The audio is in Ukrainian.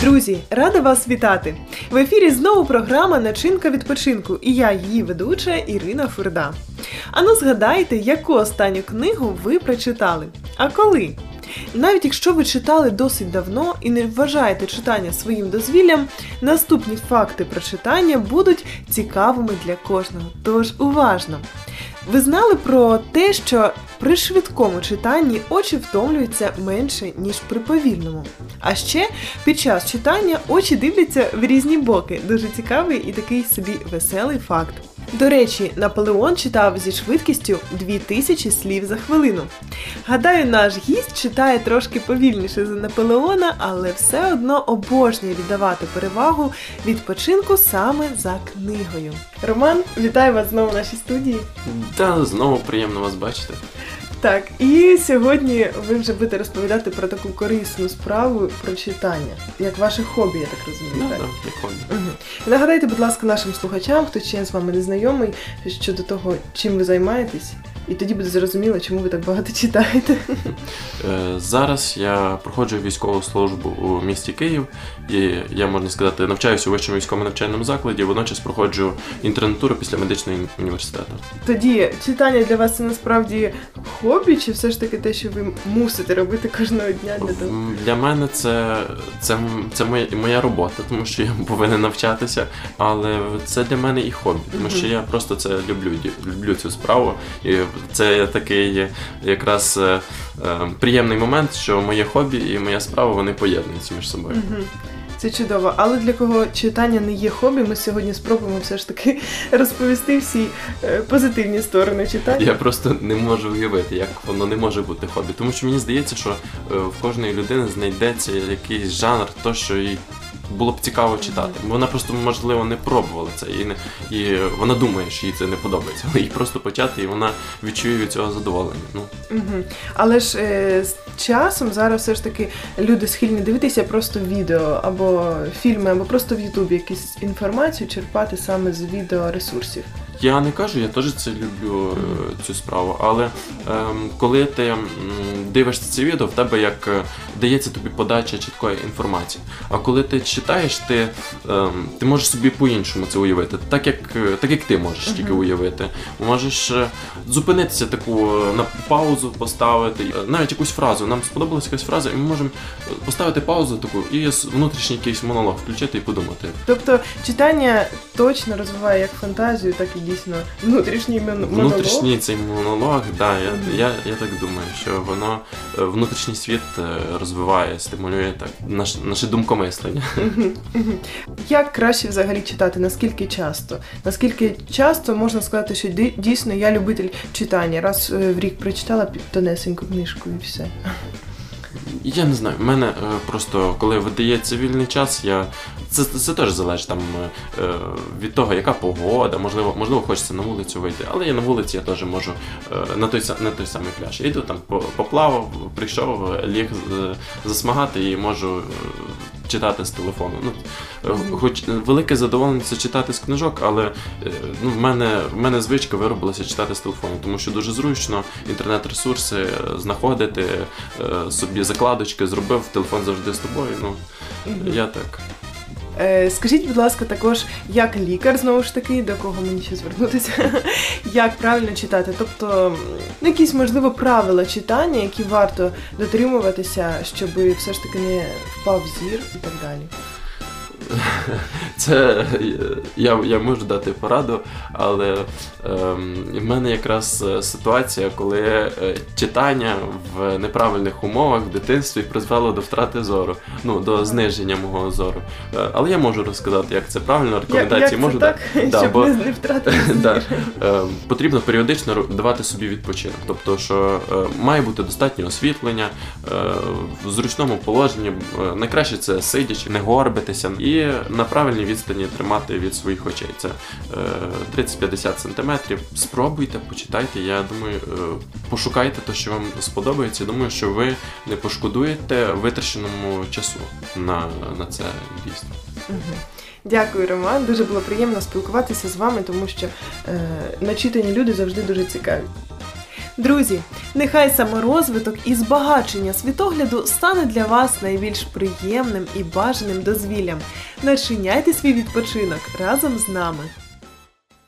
Друзі, рада вас вітати! В ефірі знову програма Начинка відпочинку і я, її ведуча Ірина Фурда. Ану згадайте, яку останню книгу ви прочитали? А коли? Навіть якщо ви читали досить давно і не вважаєте читання своїм дозвіллям, наступні факти про читання будуть цікавими для кожного. Тож уважно! Ви знали про те, що при швидкому читанні очі втомлюються менше, ніж при повільному. А ще під час читання очі дивляться в різні боки. Дуже цікавий і такий собі веселий факт. До речі, Наполеон читав зі швидкістю 2000 слів за хвилину. Гадаю, наш гість читає трошки повільніше за Наполеона, але все одно обожнює віддавати перевагу відпочинку саме за книгою. Роман, вітаю вас знову в нашій студії. Та знову приємно вас бачити. Так, і сьогодні ви вже будете розповідати про таку корисну справу про читання, як ваше хобі, я так розумію. Ну, так? да, як хобі. Угу. Нагадайте, будь ласка, нашим слухачам, хто ще з вами не знайомий, щодо того, чим ви займаєтесь, і тоді буде зрозуміло, чому ви так багато читаєте. Е, Зараз я проходжу військову службу у місті Київ, і я можна сказати, навчаюся у вищому військовому навчальному закладі, водночас проходжу інтернатуру після медичного університету. Тоді читання для вас це насправді хобі, чи все ж таки те, що ви мусите робити кожного дня для того? Для мене це, це, це моя, моя робота, тому що я повинен навчатися, але це для мене і хобі, тому що я просто це люблю, люблю цю справу. І це такий якраз е, е, приємний момент, що моє хобі і моя справа вони поєднуються між собою. Це чудово. Але для кого читання не є хобі, ми сьогодні спробуємо все ж таки розповісти всі е, позитивні сторони читання. Я просто не можу уявити, як воно не може бути хобі. Тому що мені здається, що е, в кожної людини знайдеться якийсь жанр, то що їй було б цікаво читати. Вона просто можливо не пробувала це і не і вона думає, що їй це не подобається. Але їй просто почати, і вона відчує від цього задоволення. Ну Угу. Але ж е, з часом зараз все ж таки люди схильні дивитися просто відео або фільми, або просто в Ютубі якусь інформацію черпати саме з відеоресурсів. Я не кажу, я теж це люблю е, цю справу. Але ем, коли ти дивишся це відео, в тебе як е, дається тобі подача чіткої інформації. А коли ти читаєш, ти, ем, ти можеш собі по-іншому це уявити, так як, е, так як ти можеш тільки уявити. Можеш зупинитися таку на паузу, поставити навіть якусь фразу. Нам сподобалася якась фраза, і ми можемо поставити паузу таку і внутрішній якийсь монолог включити і подумати. Тобто читання точно розвиває як фантазію, так і дійсно внутрішній мон- монолог. Внутрішній цей монолог, да, я, Мгм. я, я так думаю, що воно е, внутрішній світ е, розвиває, стимулює так наш, наше думкомислення. Як краще взагалі читати? Наскільки часто? Наскільки часто можна сказати, що ді- дійсно я любитель читання? Раз е, в рік прочитала під тонесеньку книжку і все. Я не знаю, в мене е, просто коли видається вільний час, я це, це теж залежить там е, е, від того, яка погода, можливо, можливо, хочеться на вулицю вийти, але я на вулиці я теж можу на той на той самий пляж. Я йду там по- поплавав, прийшов, ліг засмагати і можу. Е, Читати з телефону. Ну, е, хоч велике задоволення це читати з книжок, але е, ну, в мене в мене звичка виробилася читати з телефону, тому що дуже зручно інтернет-ресурси е, знаходити, е, собі закладочки зробив, телефон завжди з тобою. Ну я так. Е, Скажіть, будь ласка, також як лікар, знову ж таки, до кого мені ще звернутися, як правильно читати? Тобто, ну, якісь можливо правила читання, які варто дотримуватися, щоб все ж таки не впав зір і так далі. Це я, я можу дати пораду, але ем, в мене якраз е, ситуація, коли е, читання в неправильних умовах в дитинстві призвело до втрати зору, ну до зниження мого зору. Е, але я можу розказати, як це правильно, рекомендації як це можу так, дати. Да, щоб бо- не, втратити? Да. Потрібно періодично давати собі відпочинок. Тобто, що має бути достатнє освітлення в зручному положенні. Найкраще це сидячи, не горбитися і на правильній відстані тримати від своїх очей. Це е, 30-50 сантиметрів. Спробуйте, почитайте. Я думаю, е, пошукайте те, що вам сподобається. Думаю, що ви не пошкодуєте витраченому часу на, на це дійсно. Дякую, Роман. Дуже було приємно спілкуватися з вами, тому що е, начитані люди завжди дуже цікаві. Друзі, нехай саморозвиток і збагачення світогляду стане для вас найбільш приємним і бажаним дозвіллям. Начиняйте свій відпочинок разом з нами.